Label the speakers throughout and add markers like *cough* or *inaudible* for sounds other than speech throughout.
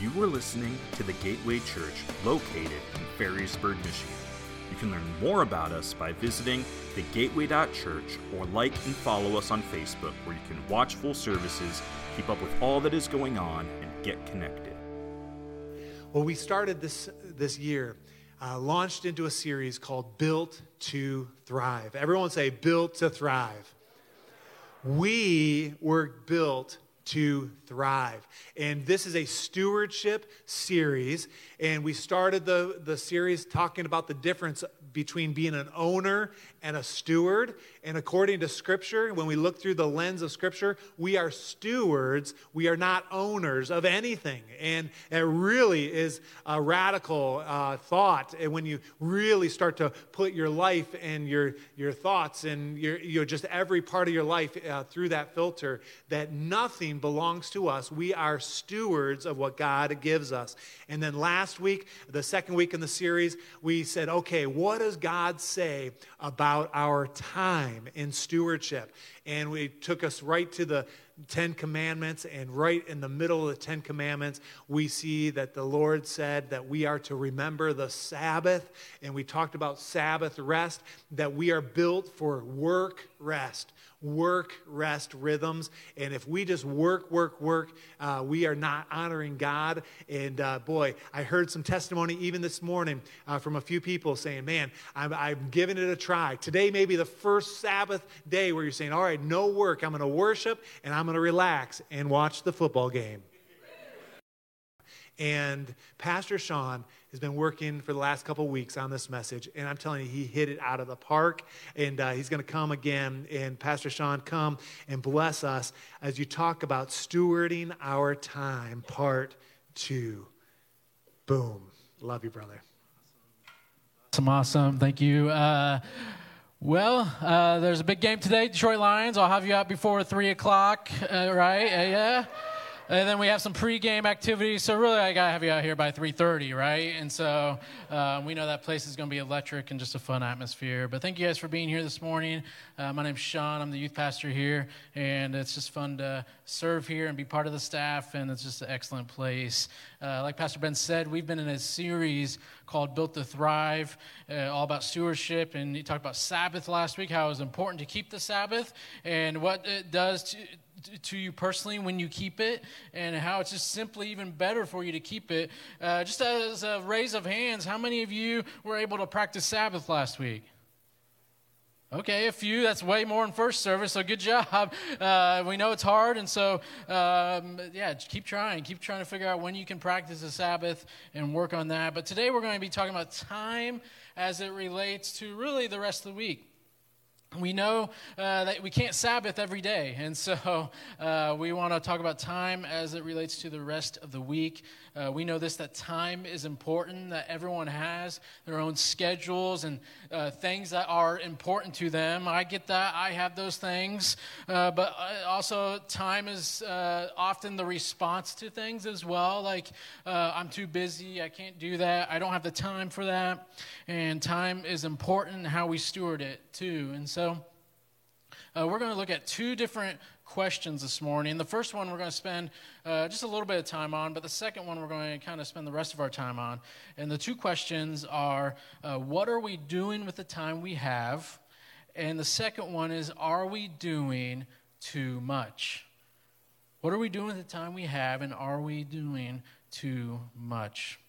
Speaker 1: You are listening to the Gateway Church located in Ferrysburg, Michigan. You can learn more about us by visiting thegateway.church or like and follow us on Facebook where you can watch full services, keep up with all that is going on, and get connected.
Speaker 2: Well, we started this, this year, uh, launched into a series called Built to Thrive. Everyone say, Built to Thrive. We were built to thrive. And this is a stewardship series. And we started the, the series talking about the difference between being an owner and a steward. And according to Scripture, when we look through the lens of Scripture, we are stewards. We are not owners of anything. And it really is a radical uh, thought. And when you really start to put your life and your, your thoughts and your, your just every part of your life uh, through that filter, that nothing belongs to us. We are stewards of what God gives us. And then last week, the second week in the series, we said, okay, what does God say about our time in stewardship? And we took us right to the Ten Commandments, and right in the middle of the Ten Commandments, we see that the Lord said that we are to remember the Sabbath, and we talked about Sabbath rest, that we are built for work rest work rest rhythms. And if we just work, work, work, uh, we are not honoring God. And uh, boy, I heard some testimony even this morning uh, from a few people saying, man, I'm, I'm giving it a try. Today may be the first Sabbath day where you're saying, all right, no work. I'm going to worship and I'm going to relax and watch the football game. And Pastor Sean has been working for the last couple weeks on this message, and I'm telling you, he hit it out of the park. And uh, he's going to come again. And Pastor Sean, come and bless us as you talk about stewarding our time, part two. Boom. Love you, brother.
Speaker 3: Awesome, awesome. Thank you. Uh, well, uh, there's a big game today, Detroit Lions. I'll have you out before 3 o'clock, uh, right? Uh, yeah? And then we have some pregame activities. So really, I gotta have you out here by 3:30, right? And so uh, we know that place is gonna be electric and just a fun atmosphere. But thank you guys for being here this morning. Uh, my name's Sean. I'm the youth pastor here, and it's just fun to serve here and be part of the staff. And it's just an excellent place. Uh, like Pastor Ben said, we've been in a series called Built to Thrive, uh, all about stewardship. And he talked about Sabbath last week, how it was important to keep the Sabbath, and what it does to to you personally when you keep it, and how it's just simply even better for you to keep it. Uh, just as a raise of hands, how many of you were able to practice Sabbath last week? Okay, a few. That's way more in first service, so good *laughs* job. Uh, we know it's hard, and so, um, yeah, keep trying. Keep trying to figure out when you can practice the Sabbath and work on that. But today we're going to be talking about time as it relates to really the rest of the week we know uh, that we can't Sabbath every day, and so uh, we want to talk about time as it relates to the rest of the week. Uh, we know this that time is important, that everyone has their own schedules and uh, things that are important to them. I get that, I have those things, uh, but uh, also time is often the response to things as well. Like, I'm too busy, I can't do that, I don't have the time for that, and time is important, how we steward it too. And so, uh, we're going to look at two different questions this morning. The first one we're going to spend uh, just a little bit of time on, but the second one we're going to kind of spend the rest of our time on. And the two questions are uh, what are we doing with the time we have? And the second one is are we doing too much? What are we doing with the time we have, and are we doing too much?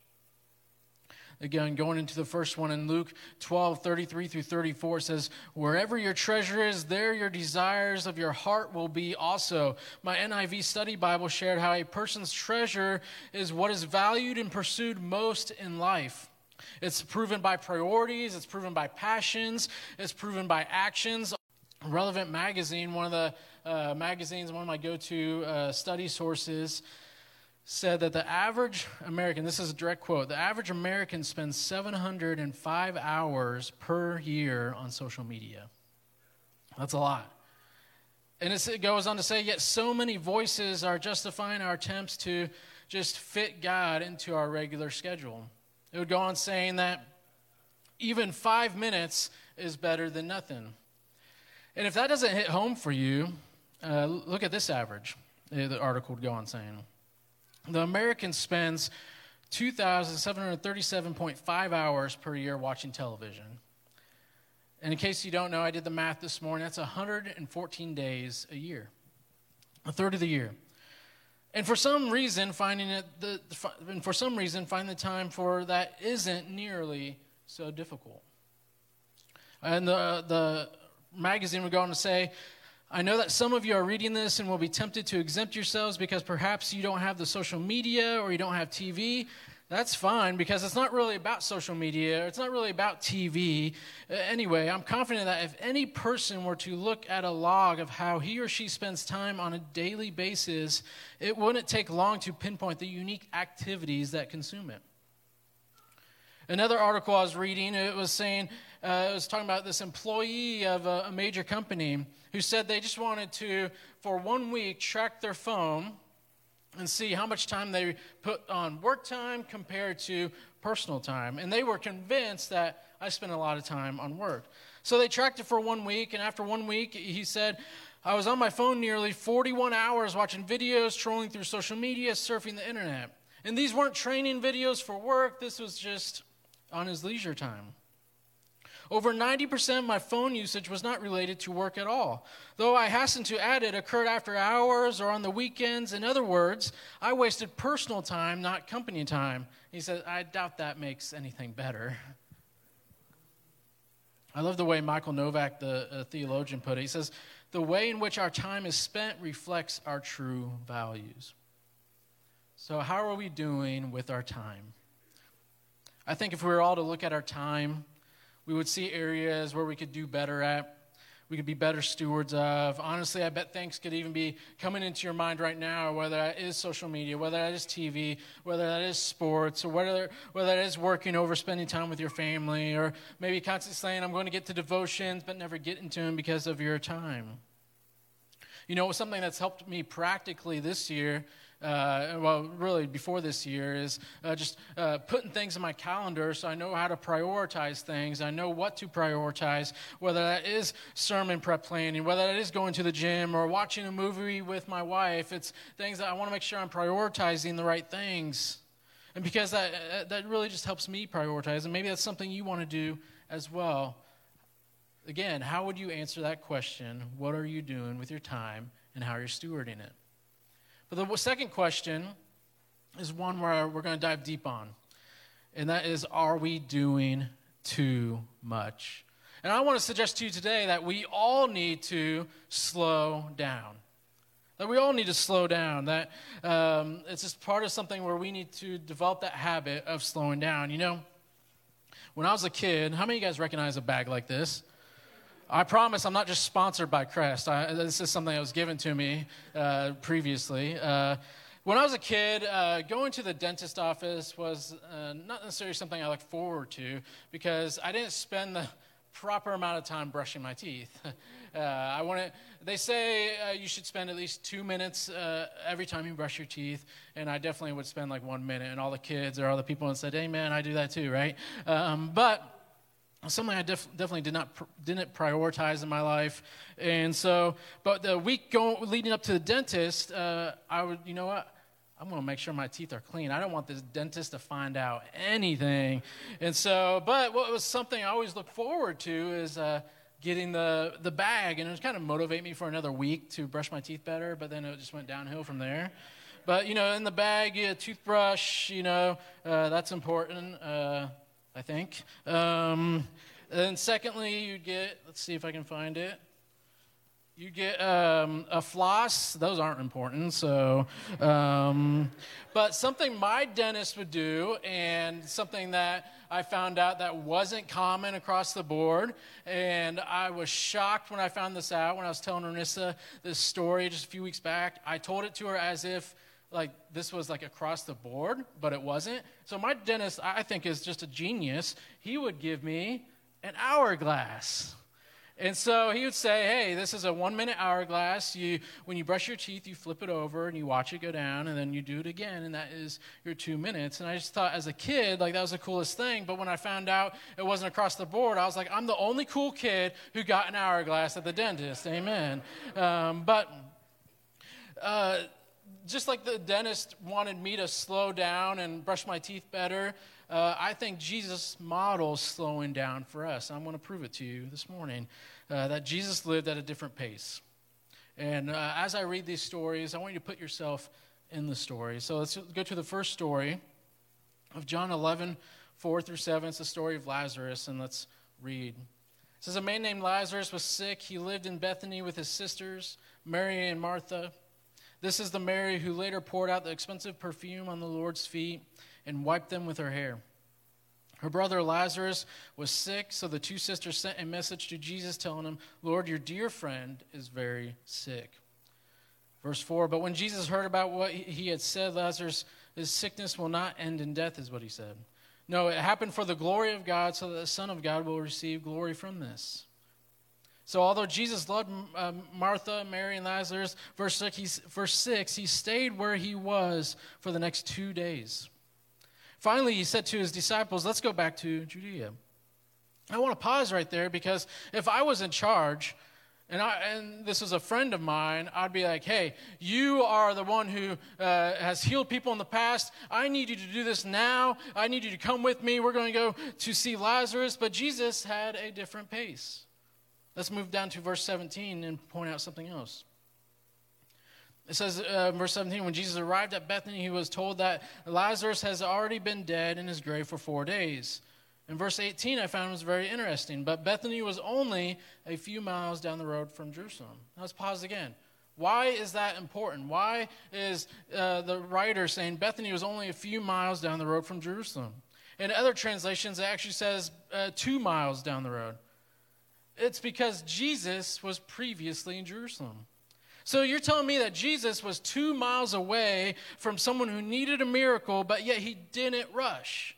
Speaker 3: Again, going into the first one in Luke 12, 33 through 34 says, Wherever your treasure is, there your desires of your heart will be also. My NIV study Bible shared how a person's treasure is what is valued and pursued most in life. It's proven by priorities, it's proven by passions, it's proven by actions. Relevant Magazine, one of the uh, magazines, one of my go to uh, study sources, said that the average American, this is a direct quote, the average American spends 705 hours per year on social media. That's a lot. And it goes on to say, yet so many voices are justifying our attempts to just fit God into our regular schedule. It would go on saying that even five minutes is better than nothing. And if that doesn't hit home for you, uh, look at this average, the article would go on saying. The American spends 2,737.5 hours per year watching television. And in case you don't know, I did the math this morning. That's 114 days a year, a third of the year. And for some reason, finding it, the, and for some reason, finding the time for that isn't nearly so difficult. And the, the magazine would go on to say, I know that some of you are reading this and will be tempted to exempt yourselves because perhaps you don't have the social media or you don't have TV. That's fine because it's not really about social media, it's not really about TV. Uh, anyway, I'm confident that if any person were to look at a log of how he or she spends time on a daily basis, it wouldn't take long to pinpoint the unique activities that consume it. Another article I was reading, it was saying, uh, it was talking about this employee of a, a major company who said they just wanted to, for one week, track their phone and see how much time they put on work time compared to personal time. And they were convinced that I spent a lot of time on work. So they tracked it for one week, and after one week, he said, I was on my phone nearly 41 hours watching videos, trolling through social media, surfing the internet. And these weren't training videos for work, this was just on his leisure time. Over 90% of my phone usage was not related to work at all. Though I hasten to add it occurred after hours or on the weekends. In other words, I wasted personal time, not company time. He said, I doubt that makes anything better. I love the way Michael Novak, the uh, theologian, put it. He says, The way in which our time is spent reflects our true values. So, how are we doing with our time? I think if we were all to look at our time, we would see areas where we could do better at, we could be better stewards of. Honestly, I bet things could even be coming into your mind right now, whether that is social media, whether that is TV, whether that is sports, or whether, whether that is working over, spending time with your family, or maybe constantly saying, I'm going to get to devotions, but never get into them because of your time. You know, something that's helped me practically this year uh, well, really before this year, is uh, just uh, putting things in my calendar so I know how to prioritize things. I know what to prioritize, whether that is sermon prep planning, whether that is going to the gym or watching a movie with my wife. It's things that I want to make sure I'm prioritizing the right things. And because that, uh, that really just helps me prioritize, and maybe that's something you want to do as well. Again, how would you answer that question? What are you doing with your time, and how are you stewarding it? But the second question is one where we're going to dive deep on, and that is Are we doing too much? And I want to suggest to you today that we all need to slow down. That we all need to slow down. That um, it's just part of something where we need to develop that habit of slowing down. You know, when I was a kid, how many of you guys recognize a bag like this? I promise I'm not just sponsored by Crest. I, this is something that was given to me uh, previously. Uh, when I was a kid, uh, going to the dentist office was uh, not necessarily something I looked forward to because I didn't spend the proper amount of time brushing my teeth. *laughs* Uh, I want They say uh, you should spend at least two minutes every time you brush your teeth, and I definitely would spend like one minute. And all the kids or all the people and said, "Hey, man, I do that too, right?" Um, but something I def- definitely did not pr- didn't prioritize in my life, and so. But the week going leading up to the dentist, uh, I would, you know what? I'm going to make sure my teeth are clean. I don't want this dentist to find out anything, and so. But what was something I always look forward to is. Uh, getting the, the bag, and it kind of motivate me for another week to brush my teeth better, but then it just went downhill from there. But, you know, in the bag, you toothbrush, you know, uh, that's important. Uh, I think. Um, and secondly, you'd get, let's see if I can find it. You get um, a floss. Those aren't important. So, um, but something my dentist would do, and something that I found out that wasn't common across the board, and I was shocked when I found this out. When I was telling Ernissa this story just a few weeks back, I told it to her as if like this was like across the board, but it wasn't. So my dentist, I think, is just a genius. He would give me an hourglass. And so he would say, "Hey, this is a one-minute hourglass. You, when you brush your teeth, you flip it over and you watch it go down, and then you do it again, and that is your two minutes." And I just thought, as a kid, like that was the coolest thing. But when I found out it wasn't across the board, I was like, "I'm the only cool kid who got an hourglass at the dentist." Amen. Um, but uh, just like the dentist wanted me to slow down and brush my teeth better, uh, I think Jesus models slowing down for us. I'm going to prove it to you this morning uh, that Jesus lived at a different pace. And uh, as I read these stories, I want you to put yourself in the story. So let's go to the first story of John 11, 4 through 7. It's the story of Lazarus, and let's read. It says, A man named Lazarus was sick. He lived in Bethany with his sisters, Mary and Martha. This is the Mary who later poured out the expensive perfume on the Lord's feet and wiped them with her hair. Her brother Lazarus was sick, so the two sisters sent a message to Jesus telling him, Lord, your dear friend is very sick. Verse 4 But when Jesus heard about what he had said, Lazarus' his sickness will not end in death, is what he said. No, it happened for the glory of God, so that the Son of God will receive glory from this. So, although Jesus loved uh, Martha, Mary, and Lazarus, verse 6, verse 6, he stayed where he was for the next two days. Finally, he said to his disciples, Let's go back to Judea. I want to pause right there because if I was in charge, and, I, and this was a friend of mine, I'd be like, hey, you are the one who uh, has healed people in the past. I need you to do this now. I need you to come with me. We're going to go to see Lazarus. But Jesus had a different pace. Let's move down to verse 17 and point out something else. It says, uh, verse 17, when Jesus arrived at Bethany, he was told that Lazarus has already been dead in his grave for four days. In verse 18, I found was very interesting. But Bethany was only a few miles down the road from Jerusalem. Now let's pause again. Why is that important? Why is uh, the writer saying Bethany was only a few miles down the road from Jerusalem? In other translations, it actually says uh, two miles down the road. It's because Jesus was previously in Jerusalem. So you're telling me that Jesus was two miles away from someone who needed a miracle, but yet he didn't rush.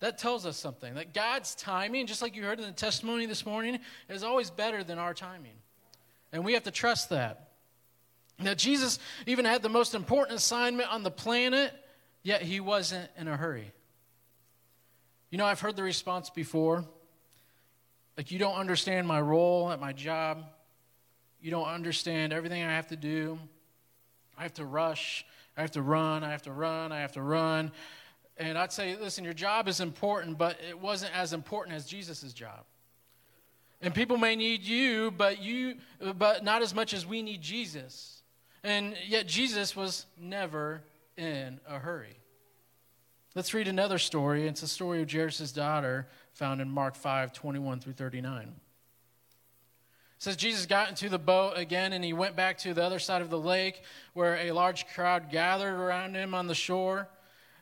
Speaker 3: That tells us something that God's timing, just like you heard in the testimony this morning, is always better than our timing. And we have to trust that. Now, Jesus even had the most important assignment on the planet, yet he wasn't in a hurry. You know, I've heard the response before like, you don't understand my role at my job. You don't understand everything I have to do. I have to rush. I have to run. I have to run. I have to run. And I'd say, listen, your job is important, but it wasn't as important as Jesus' job. And people may need you, but you but not as much as we need Jesus. And yet Jesus was never in a hurry. Let's read another story. It's a story of Jairus' daughter found in Mark 5, 21 through 39 says Jesus got into the boat again and he went back to the other side of the lake where a large crowd gathered around him on the shore.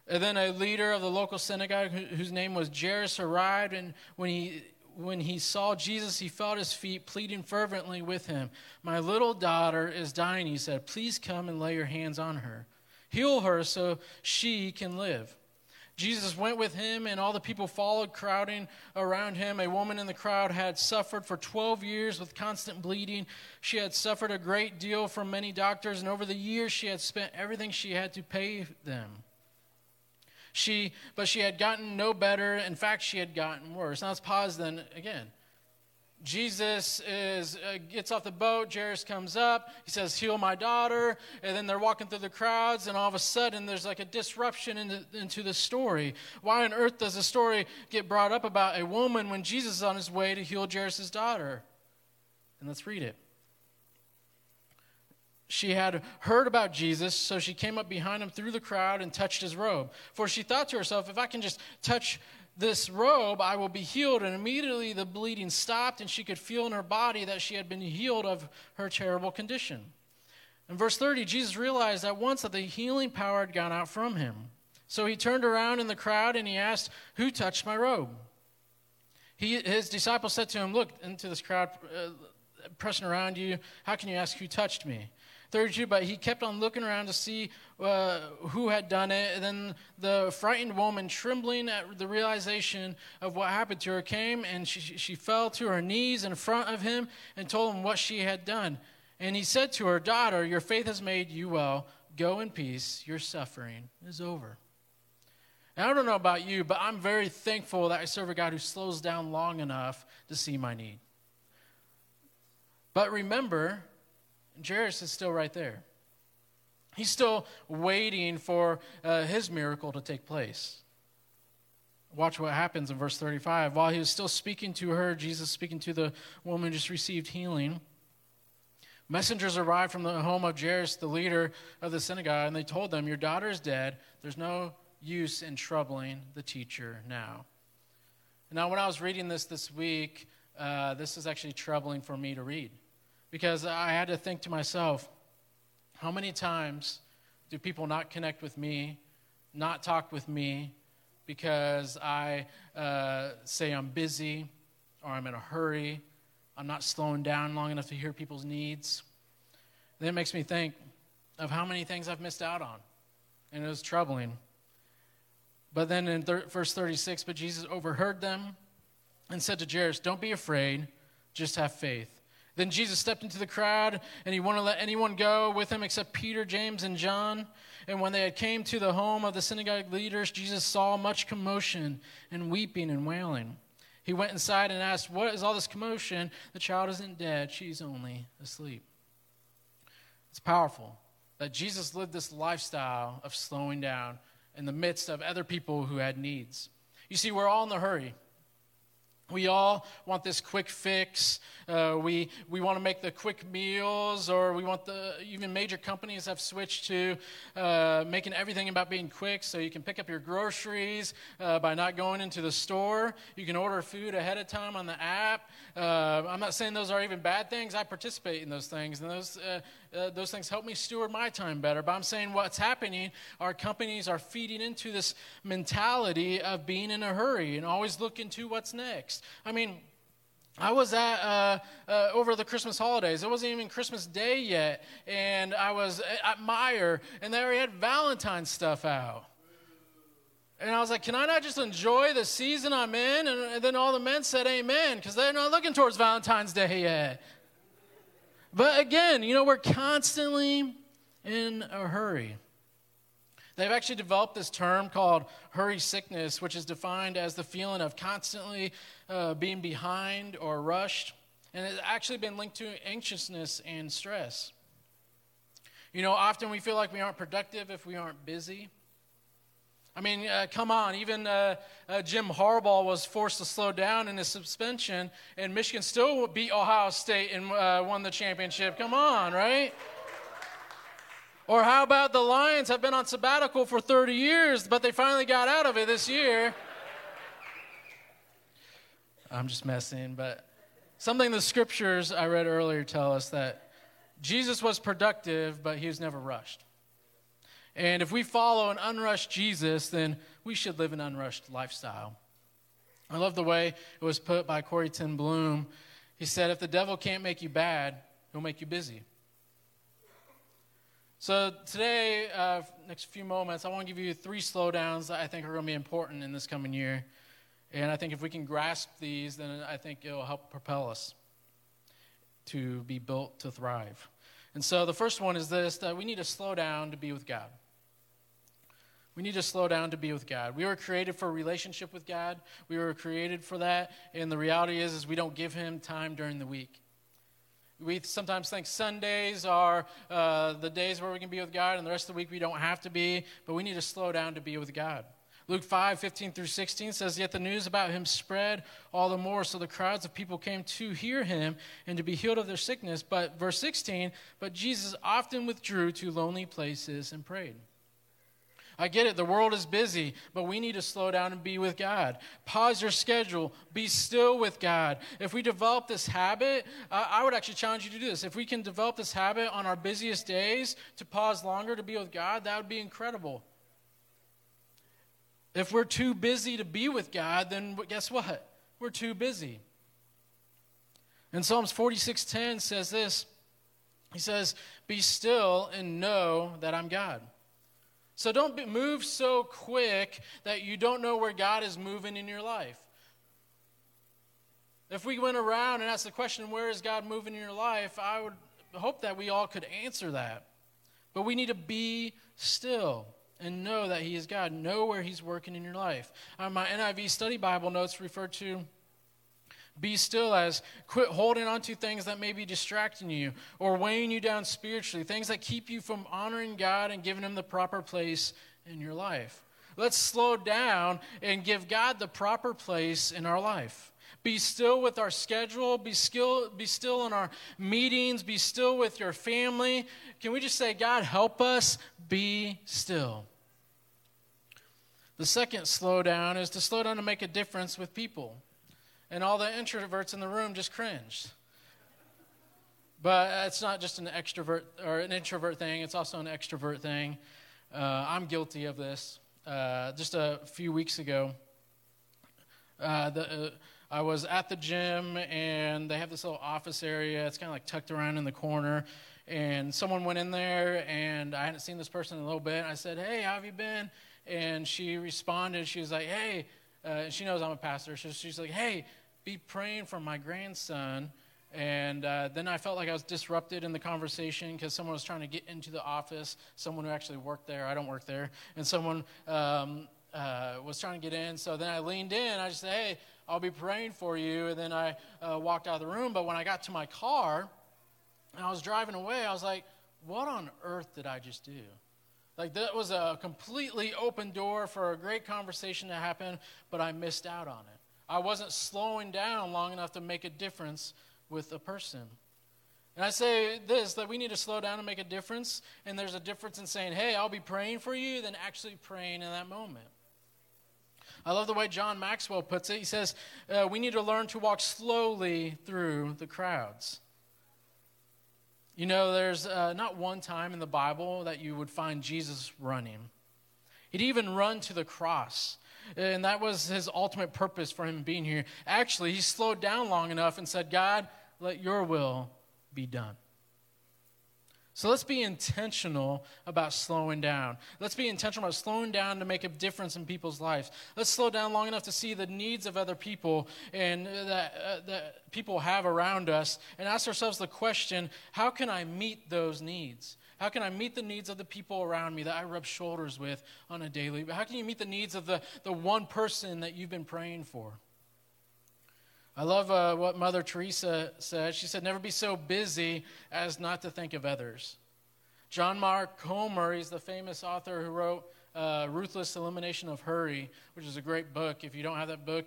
Speaker 3: And then a leader of the local synagogue whose name was Jairus arrived and when he when he saw Jesus, he fell at his feet, pleading fervently with him. My little daughter is dying, he said. Please come and lay your hands on her. Heal her so she can live. Jesus went with him, and all the people followed, crowding around him. A woman in the crowd had suffered for 12 years with constant bleeding. She had suffered a great deal from many doctors, and over the years she had spent everything she had to pay them. She, but she had gotten no better. In fact, she had gotten worse. Now let's pause then again. Jesus is, uh, gets off the boat. Jairus comes up. He says, Heal my daughter. And then they're walking through the crowds, and all of a sudden there's like a disruption into, into the story. Why on earth does the story get brought up about a woman when Jesus is on his way to heal Jairus' daughter? And let's read it. She had heard about Jesus, so she came up behind him through the crowd and touched his robe. For she thought to herself, if I can just touch this robe, I will be healed. And immediately the bleeding stopped, and she could feel in her body that she had been healed of her terrible condition. In verse 30, Jesus realized at once that the healing power had gone out from him. So he turned around in the crowd and he asked, Who touched my robe? He, his disciples said to him, Look into this crowd uh, pressing around you. How can you ask who touched me? 32, but he kept on looking around to see uh, who had done it. And then the frightened woman, trembling at the realization of what happened to her, came and she, she fell to her knees in front of him and told him what she had done. And he said to her, Daughter, your faith has made you well. Go in peace. Your suffering is over. And I don't know about you, but I'm very thankful that I serve a God who slows down long enough to see my need. But remember, Jairus is still right there. He's still waiting for uh, his miracle to take place. Watch what happens in verse 35. While he was still speaking to her, Jesus speaking to the woman who just received healing, messengers arrived from the home of Jairus, the leader of the synagogue, and they told them, Your daughter is dead. There's no use in troubling the teacher now. Now, when I was reading this this week, uh, this is actually troubling for me to read because I had to think to myself, how many times do people not connect with me, not talk with me, because I uh, say I'm busy or I'm in a hurry, I'm not slowing down long enough to hear people's needs. And it makes me think of how many things I've missed out on, and it was troubling. But then in thir- verse 36, but Jesus overheard them and said to Jairus, Don't be afraid, just have faith. Then Jesus stepped into the crowd, and he wouldn't let anyone go with him except Peter, James, and John. And when they had came to the home of the synagogue leaders, Jesus saw much commotion and weeping and wailing. He went inside and asked, What is all this commotion? The child isn't dead, she's only asleep. It's powerful that Jesus lived this lifestyle of slowing down in the midst of other people who had needs. You see, we're all in the hurry. We all want this quick fix. Uh, we, we want to make the quick meals, or we want the, even major companies have switched to uh, making everything about being quick so you can pick up your groceries uh, by not going into the store. You can order food ahead of time on the app. Uh, I'm not saying those are even bad things. I participate in those things, and those, uh, those things help me steward my time better. But I'm saying what's happening, our companies are feeding into this mentality of being in a hurry and always looking to what's next. I mean, I was at uh, uh, over the Christmas holidays. It wasn't even Christmas Day yet, and I was at Meijer, and they already had Valentine's stuff out. And I was like, can I not just enjoy the season I'm in? And then all the men said amen, because they're not looking towards Valentine's Day yet. But again, you know, we're constantly in a hurry. They've actually developed this term called hurry sickness, which is defined as the feeling of constantly uh, being behind or rushed. And it's actually been linked to anxiousness and stress. You know, often we feel like we aren't productive if we aren't busy. I mean, uh, come on. Even uh, uh, Jim Harbaugh was forced to slow down in his suspension, and Michigan still beat Ohio State and uh, won the championship. Come on, right? Or how about the Lions have been on sabbatical for 30 years, but they finally got out of it this year? I'm just messing, but something the scriptures I read earlier tell us that Jesus was productive, but he was never rushed. And if we follow an unrushed Jesus, then we should live an unrushed lifestyle. I love the way it was put by Corrie ten Boom. He said, If the devil can't make you bad, he'll make you busy. So, today, uh, next few moments, I want to give you three slowdowns that I think are going to be important in this coming year. And I think if we can grasp these, then I think it will help propel us to be built to thrive. And so, the first one is this that we need to slow down to be with God. We need to slow down to be with God. We were created for a relationship with God. We were created for that. And the reality is, is we don't give Him time during the week. We sometimes think Sundays are uh, the days where we can be with God, and the rest of the week we don't have to be, but we need to slow down to be with God. Luke 5, 15 through 16 says, Yet the news about him spread all the more, so the crowds of people came to hear him and to be healed of their sickness. But, verse 16, but Jesus often withdrew to lonely places and prayed. I get it, the world is busy, but we need to slow down and be with God. Pause your schedule, be still with God. If we develop this habit, uh, I would actually challenge you to do this. If we can develop this habit on our busiest days to pause longer to be with God, that would be incredible. If we're too busy to be with God, then guess what? We're too busy. And Psalms 46:10 says this. He says, "Be still and know that I'm God." So don't be, move so quick that you don't know where God is moving in your life. If we went around and asked the question, where is God moving in your life? I would hope that we all could answer that. But we need to be still and know that He is God. Know where He's working in your life. Uh, my NIV study Bible notes refer to Be still as quit holding on to things that may be distracting you or weighing you down spiritually, things that keep you from honoring God and giving Him the proper place in your life. Let's slow down and give God the proper place in our life. Be still with our schedule. Be still, be still in our meetings. Be still with your family. Can we just say, God, help us be still? The second slow down is to slow down to make a difference with people. And all the introverts in the room just cringed. But it's not just an extrovert or an introvert thing, it's also an extrovert thing. Uh, I'm guilty of this. Uh, just a few weeks ago, uh, the, uh, I was at the gym and they have this little office area. It's kind of like tucked around in the corner. And someone went in there and I hadn't seen this person in a little bit. I said, Hey, how have you been? And she responded, She was like, Hey, uh, she knows I'm a pastor. So she's like, Hey, be praying for my grandson. And uh, then I felt like I was disrupted in the conversation because someone was trying to get into the office, someone who actually worked there. I don't work there. And someone um, uh, was trying to get in. So then I leaned in. I just said, Hey, I'll be praying for you. And then I uh, walked out of the room. But when I got to my car and I was driving away, I was like, what on earth did I just do? Like, that was a completely open door for a great conversation to happen, but I missed out on it. I wasn't slowing down long enough to make a difference with a person. And I say this that we need to slow down and make a difference. And there's a difference in saying, hey, I'll be praying for you, than actually praying in that moment. I love the way John Maxwell puts it. He says, uh, We need to learn to walk slowly through the crowds. You know, there's uh, not one time in the Bible that you would find Jesus running. He'd even run to the cross. And that was his ultimate purpose for him being here. Actually, he slowed down long enough and said, God, let your will be done. So let's be intentional about slowing down. Let's be intentional about slowing down to make a difference in people's lives. Let's slow down long enough to see the needs of other people and that, uh, that people have around us and ask ourselves the question how can I meet those needs? How can I meet the needs of the people around me that I rub shoulders with on a daily? How can you meet the needs of the, the one person that you've been praying for? I love uh, what Mother Teresa said. She said, Never be so busy as not to think of others. John Mark Comer, he's the famous author who wrote uh, Ruthless Elimination of Hurry, which is a great book. If you don't have that book,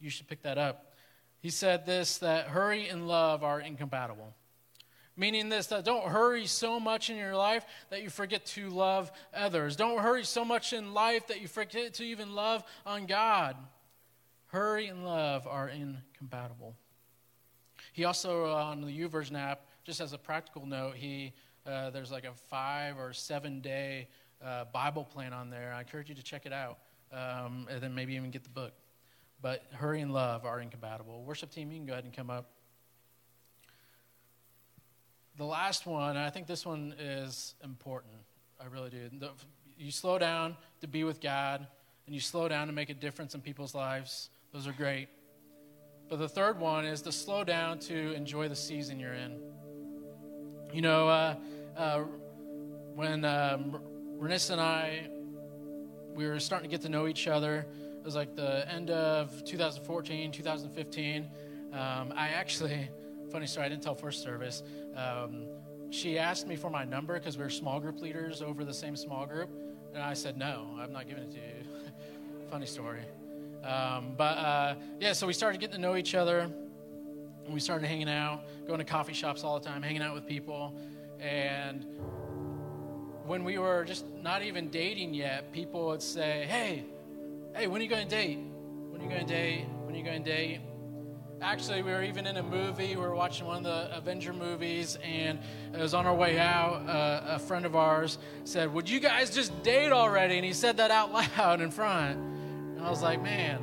Speaker 3: you should pick that up. He said this that hurry and love are incompatible. Meaning this, that don't hurry so much in your life that you forget to love others. Don't hurry so much in life that you forget to even love on God. Hurry and love are incompatible. He also, uh, on the YouVersion app, just as a practical note, he uh, there's like a five or seven day uh, Bible plan on there. I encourage you to check it out, um, and then maybe even get the book. But hurry and love are incompatible. Worship team, you can go ahead and come up. The last one, I think this one is important. I really do. You slow down to be with God, and you slow down to make a difference in people's lives. Those are great. But the third one is to slow down to enjoy the season you're in. You know, uh, uh, when um, and I, we were starting to get to know each other, it was like the end of 2014, 2015. Um, I actually, funny story, I didn't tell first service. Um, she asked me for my number because we were small group leaders over the same small group. And I said, no, I'm not giving it to you. *laughs* funny story. Um, but uh, yeah, so we started getting to know each other. And we started hanging out, going to coffee shops all the time, hanging out with people. And when we were just not even dating yet, people would say, Hey, hey, when are you going to date? When are you going to date? When are you going to date? Actually, we were even in a movie. We were watching one of the Avenger movies, and it was on our way out. Uh, a friend of ours said, Would you guys just date already? And he said that out *laughs* loud in front. And I was like, man,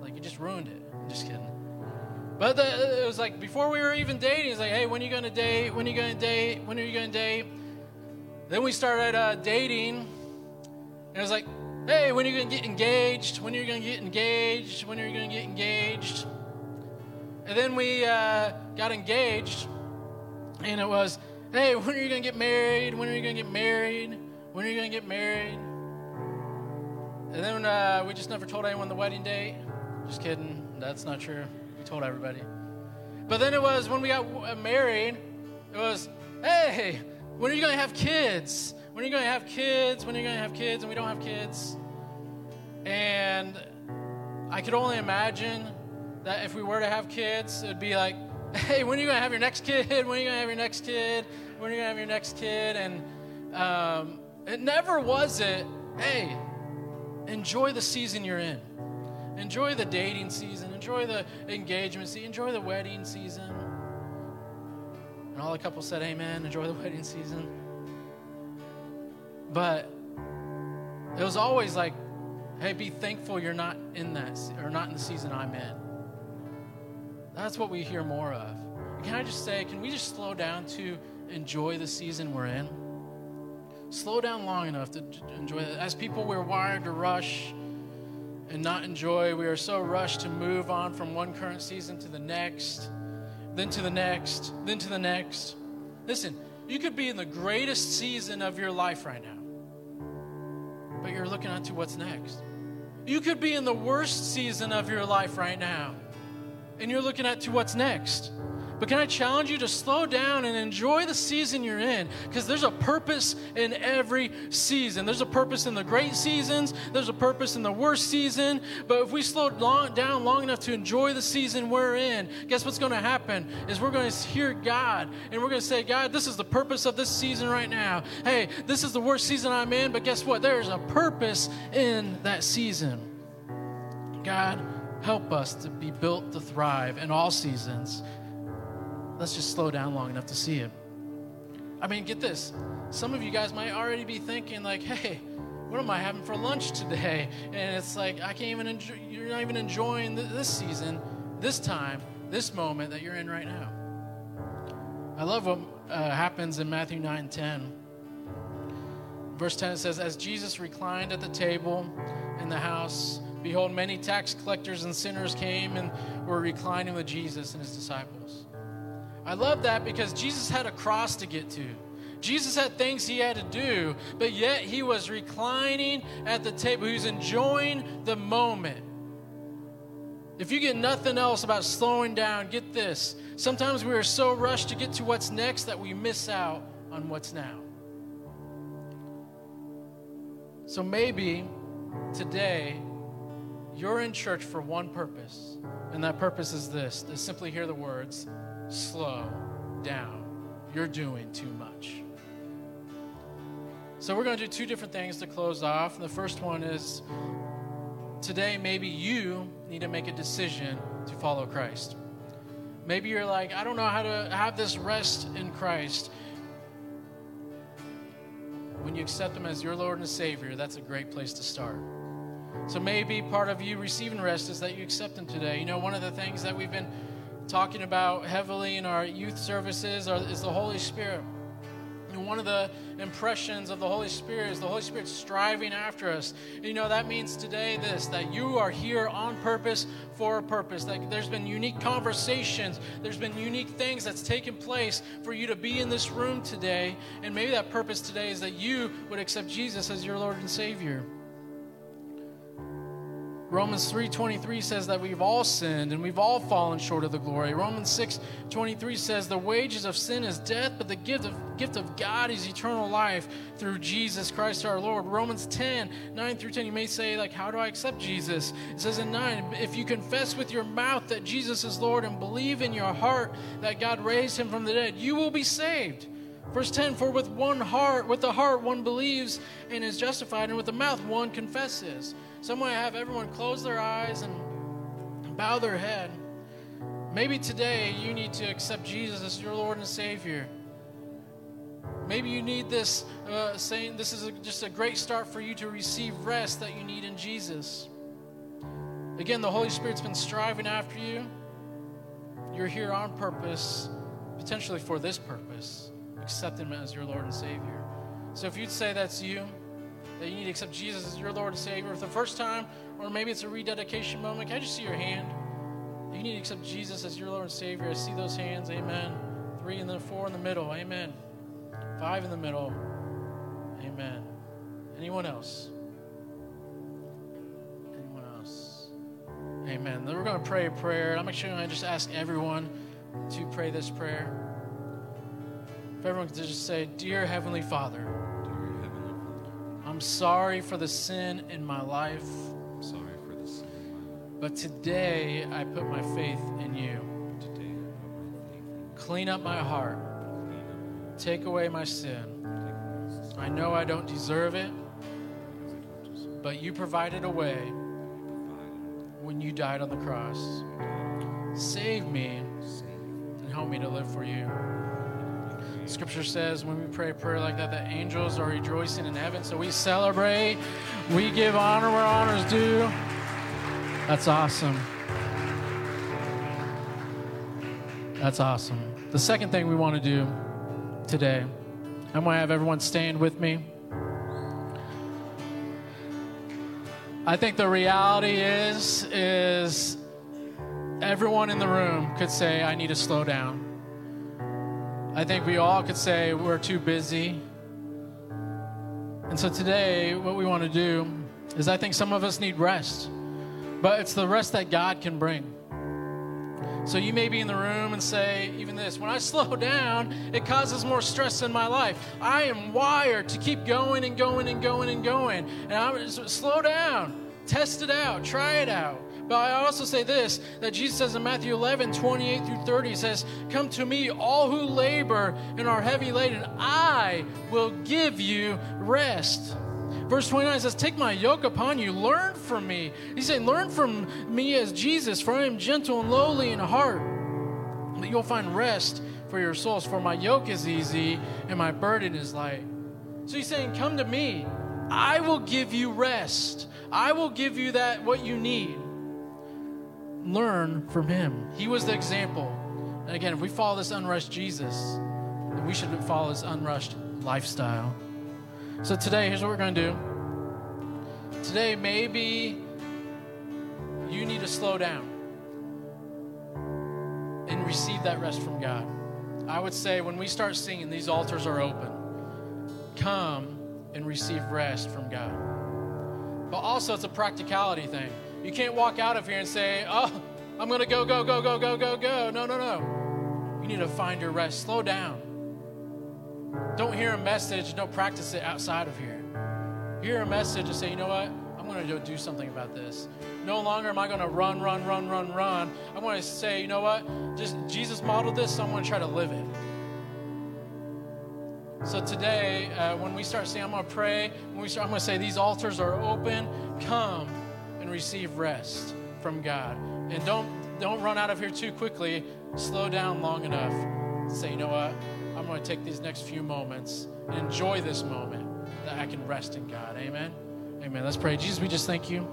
Speaker 3: like you just ruined it. I'm just kidding. But the, it was like before we were even dating, it's like, hey, when are you going to date? When are you going to date? When are you going to date? Then we started uh, dating, and it was like, hey, when are you going to get engaged? When are you going to get engaged? When are you going to get engaged? And then we uh, got engaged, and it was, hey, when are you going to get married? When are you going to get married? When are you going to get married? And then uh, we just never told anyone the wedding date. Just kidding. That's not true. We told everybody. But then it was when we got uh, married, it was, hey, when are you going to have kids? When are you going to have kids? When are you going to have kids? And we don't have kids. And I could only imagine that if we were to have kids, it'd be like, *laughs* hey, when are you going *laughs* to have your next kid? When are you going to have your next kid? When are you going to have your next kid? And um, it never was it, hey, enjoy the season you're in. Enjoy the dating season. Enjoy the engagement season. Enjoy the wedding season. And all the couples said, Amen. Enjoy the *laughs* wedding season. But it was always like, hey, be thankful you're not in that, or not in the season I'm in. That's what we hear more of. Can I just say, can we just slow down to enjoy the season we're in? Slow down long enough to enjoy it. As people, we're wired to rush and not enjoy. We are so rushed to move on from one current season to the next, then to the next, then to the next. Listen, you could be in the greatest season of your life right now, but you're looking on to what's next. You could be in the worst season of your life right now, and you're looking at to what's next. But can I challenge you to slow down and enjoy the season you're in? Because there's a purpose in every season. There's a purpose in the great seasons, there's a purpose in the worst season. But if we slow long, down long enough to enjoy the season we're in, guess what's going to happen? Is we're going to hear God and we're going to say, God, this is the purpose of this season right now. Hey, this is the worst season I'm in, but guess what? There's a purpose in that season. God, help us to be built to thrive in all seasons let's just slow down long enough to see it. I mean, get this. Some of you guys might already be thinking, like, hey, what am I having for lunch today? And it's like, I can't even enjoy, you're not even enjoying this season, this time, this moment that you're in right now. I love what uh, happens in Matthew 9 10. Verse 10 it says, As Jesus reclined at the table in the house, behold, many tax collectors and sinners came and were reclining with Jesus and his disciples. I love that because Jesus had a cross to get to. Jesus had things he had to do, but yet he was reclining at the table. He was enjoying the moment. If you get nothing else about slowing down, get this. Sometimes we are so rushed to get to what's next that we miss out on what's now. So maybe today you're in church for one purpose, and that purpose is this to simply hear the words slow down. You're doing too much. So, we're going to do two different things to close off. And The first one is today, maybe you need to make a decision to follow Christ. Maybe you're like, I don't know how to have this rest in Christ. When you accept Him as your Lord and Savior, that's a great place to start. So maybe part of you receiving rest is that you accept Him today. You know, one of the things that we've been talking about heavily in our youth services is the Holy Spirit. And one of the impressions of the Holy Spirit is the Holy Spirit striving after us. You know, that means today this that you are here on purpose for a purpose. That there's been unique conversations, there's been unique things that's taken place for you to be in this room today. And maybe that purpose today is that you would accept Jesus as your Lord and Savior. Romans 3:23 says that we've all sinned and we've all fallen short of the glory. Romans 6:23 says the wages of sin is death, but the gift of gift of God is eternal life through Jesus Christ our Lord. Romans 10, 9 through 10, you may say, like, how do I accept Jesus? It says in 9, if you confess with your mouth that Jesus is Lord and believe in your heart that God raised him from the dead, you will be saved. Verse 10 For with one heart, with the heart one believes and is justified, and with the mouth one confesses. So I'm going to have everyone close their eyes and bow their head. Maybe today you need to accept Jesus as your Lord and Savior. Maybe you need this, uh, saying this is a, just a great start for you to receive rest that you need in Jesus. Again, the Holy Spirit's been striving after you. You're here on purpose, potentially for this purpose. Accept Him as your Lord and Savior. So if you'd say that's you, that you need to accept Jesus as your Lord and Savior for the first time, or maybe it's a rededication moment, can I just see your hand? You need to accept Jesus as your Lord and Savior. I see those hands. Amen. Three and then four in the middle. Amen. Five in the middle. Amen. Anyone else? Anyone else? Amen. Then we're going to pray a prayer. I'm actually going to just ask everyone to pray this prayer. If everyone could just say, Dear Heavenly Father,
Speaker 1: Dear Heavenly Father,
Speaker 3: I'm sorry for the sin in my life,
Speaker 1: I'm sorry for the sin in my life.
Speaker 3: but today I put my faith in you.
Speaker 1: Today I put my faith in
Speaker 3: Clean up my heart,
Speaker 1: you. Clean up
Speaker 3: take away my sin.
Speaker 1: my take away
Speaker 3: I know I don't deserve it,
Speaker 1: because I don't deserve
Speaker 3: but you provided a way when you died on the cross. Save me and help me to live for you. Scripture says when we pray a prayer like that, the angels are rejoicing in heaven. So we celebrate, we give honor where honor's due. That's awesome. That's awesome. The second thing we want to do today, I'm going to have everyone stand with me. I think the reality is is everyone in the room could say I need to slow down. I think we all could say we're too busy. And so today, what we want to do is I think some of us need rest, but it's the rest that God can bring. So you may be in the room and say, even this, when I slow *laughs* down, it causes more stress in my life. I am wired to keep going and going and going and going. And I'm just slow down, test it out, try it out. But I also say this that Jesus says in Matthew 11, 28 through 30, he says, Come to me, all who labor and are heavy laden, I will give you rest. Verse 29 says, Take my yoke upon you, learn from me. He's saying, Learn from me as Jesus, for I am gentle and lowly in heart, that you'll find rest for your souls. For my yoke is easy and my burden is light. So he's saying, Come to me. I will give you rest. I will give you that what you need. Learn from him. He was the example. And again, if we follow this unrushed Jesus, then we should follow this unrushed lifestyle. So today, here's what we're going to do. Today, maybe you need to slow down and receive that rest from God. I would say when we start singing, these altars are open. Come and receive rest from God. But also, it's a practicality thing. You can't walk out of here and say, Oh, I'm going to go, go, go, go, go, go, go. No, no, no. You need to find your rest. Slow down. Don't hear a message, don't practice it outside of here. Hear a message and say, you know what? I'm going to go do something about this. No longer am I going to run, run, run, run, run. I want to say, you know what? Just Jesus modeled this, so I'm going to try to live it. So today, uh, when we start saying, I'm going to pray, when we start, I'm going to say, these altars are open. Come and receive rest from God. And don't don't run out of here too quickly. Slow down long enough. Say, you know what? I'm going to take these next few moments and enjoy this moment that I can rest in God. Amen. Amen. Let's pray. Jesus, we just thank you.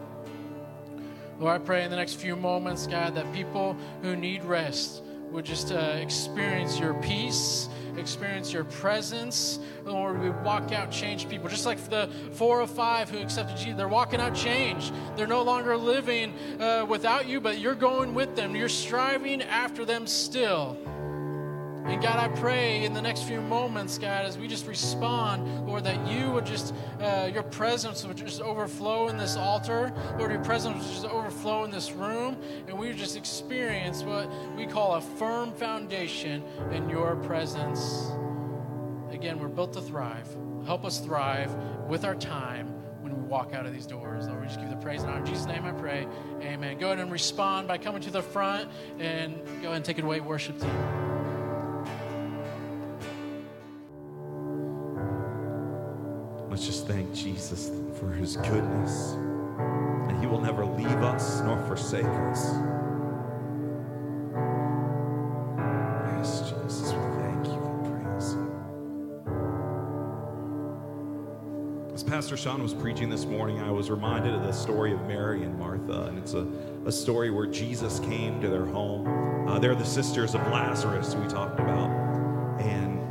Speaker 3: Lord, I pray in the next few moments, God, that people who need rest would just uh, experience your peace, experience your presence. Lord, we walk out changed people. Just like the four or five who accepted Jesus, they're walking out changed. They're no longer living uh, without you, but you're going with them. You're striving after them still. And God, I pray in the next few moments, God, as we just respond, Lord, that you would just, uh, your presence would just overflow in this altar. Lord, your presence would just overflow in this room. And we would just experience what we call a firm foundation in your presence. Again, we're built to thrive. Help us thrive with our time when we walk out of these doors. Lord, we just give the praise and honor. In Jesus' name I pray. Amen. Go ahead and respond by coming to the front and go ahead and take it away, worship team.
Speaker 4: Let's just thank Jesus for his goodness. And he will never leave us nor forsake us. Yes, Jesus, we thank you and praise you. As Pastor Sean was preaching this morning, I was reminded of the story of Mary and Martha. And it's a, a story where Jesus came to their home. Uh, they're the sisters of Lazarus, we talked about. And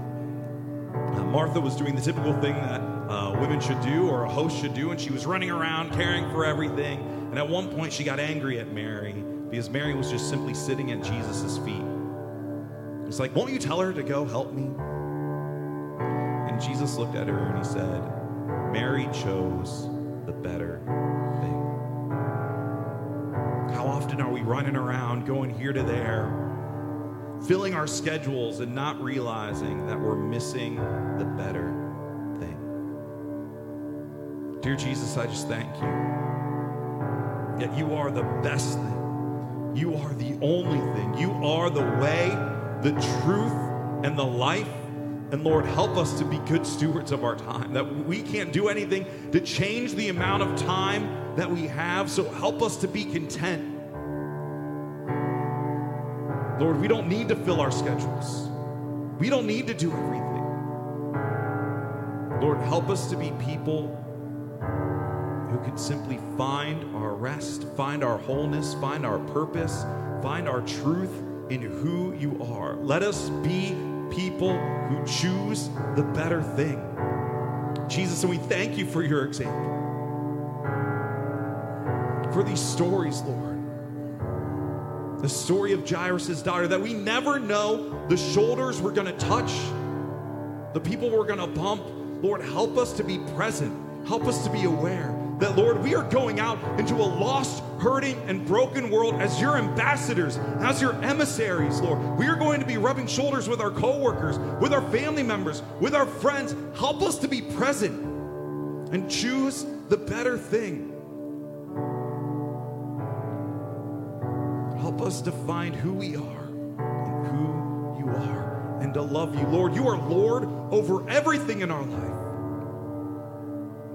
Speaker 4: uh, Martha was doing the typical thing that uh, women should do or a host should do, and she was running around caring for everything. And at one point, she got angry at Mary because Mary was just simply sitting at Jesus' feet. It's like, won't you tell her to go help me? And Jesus looked at her and he said, Mary chose the better thing. How often are we running around, going here to there, filling our schedules and not realizing that we're missing the better. Dear Jesus, I just thank you. That you are the best thing. You are the only thing. You are the way, the truth, and the life. And Lord, help us to be good stewards of our time. That we can't do anything to change the amount of time that we have. So help us to be content. Lord, we don't need to fill our schedules, we don't need to do everything. Lord, help us to be people who can simply find our rest, find our wholeness, find our purpose, find our truth in who you are. Let us be people who choose the better thing. Jesus, and we thank you for your example, for these stories, Lord. The story of Jairus' daughter, that we never know the shoulders we're going to touch, the people we're going to bump. Lord, help us to be present, help us to be aware that, Lord, we are going out into a lost, hurting, and broken world as your ambassadors, as your emissaries, Lord. We are going to be rubbing shoulders with our coworkers, with our family members, with our friends. Help us to be present and choose the better thing. Help us to find who we are and who you are and to love you. Lord, you are Lord over everything in our life.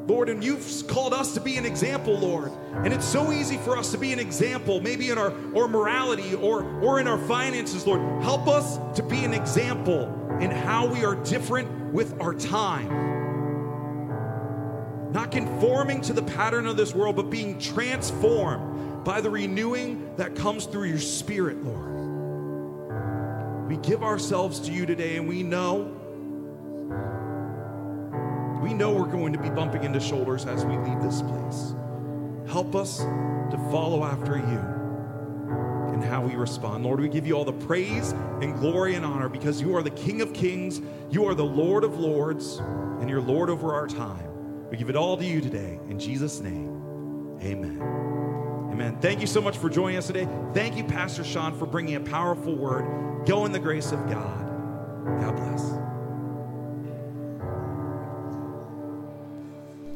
Speaker 4: Lord, and you've called us to be an example, Lord. And it's so easy for us to be an example, maybe in our or morality or or in our finances, Lord. Help us to be an example in how we are different with our time. Not conforming to the pattern of this world, but being transformed by the renewing that comes through your spirit, Lord. We give ourselves to you today, and we know we know we're going to be bumping into shoulders as we leave this place. Help us to follow after you and how we respond. Lord, we give you all the praise and glory and honor because you are the King of kings, you are the Lord of lords, and you're Lord over our time. We give it all to you today. In Jesus' name, amen. Amen. Thank you so much for joining us today. Thank you, Pastor Sean, for bringing a powerful word. Go in the grace of God. God bless.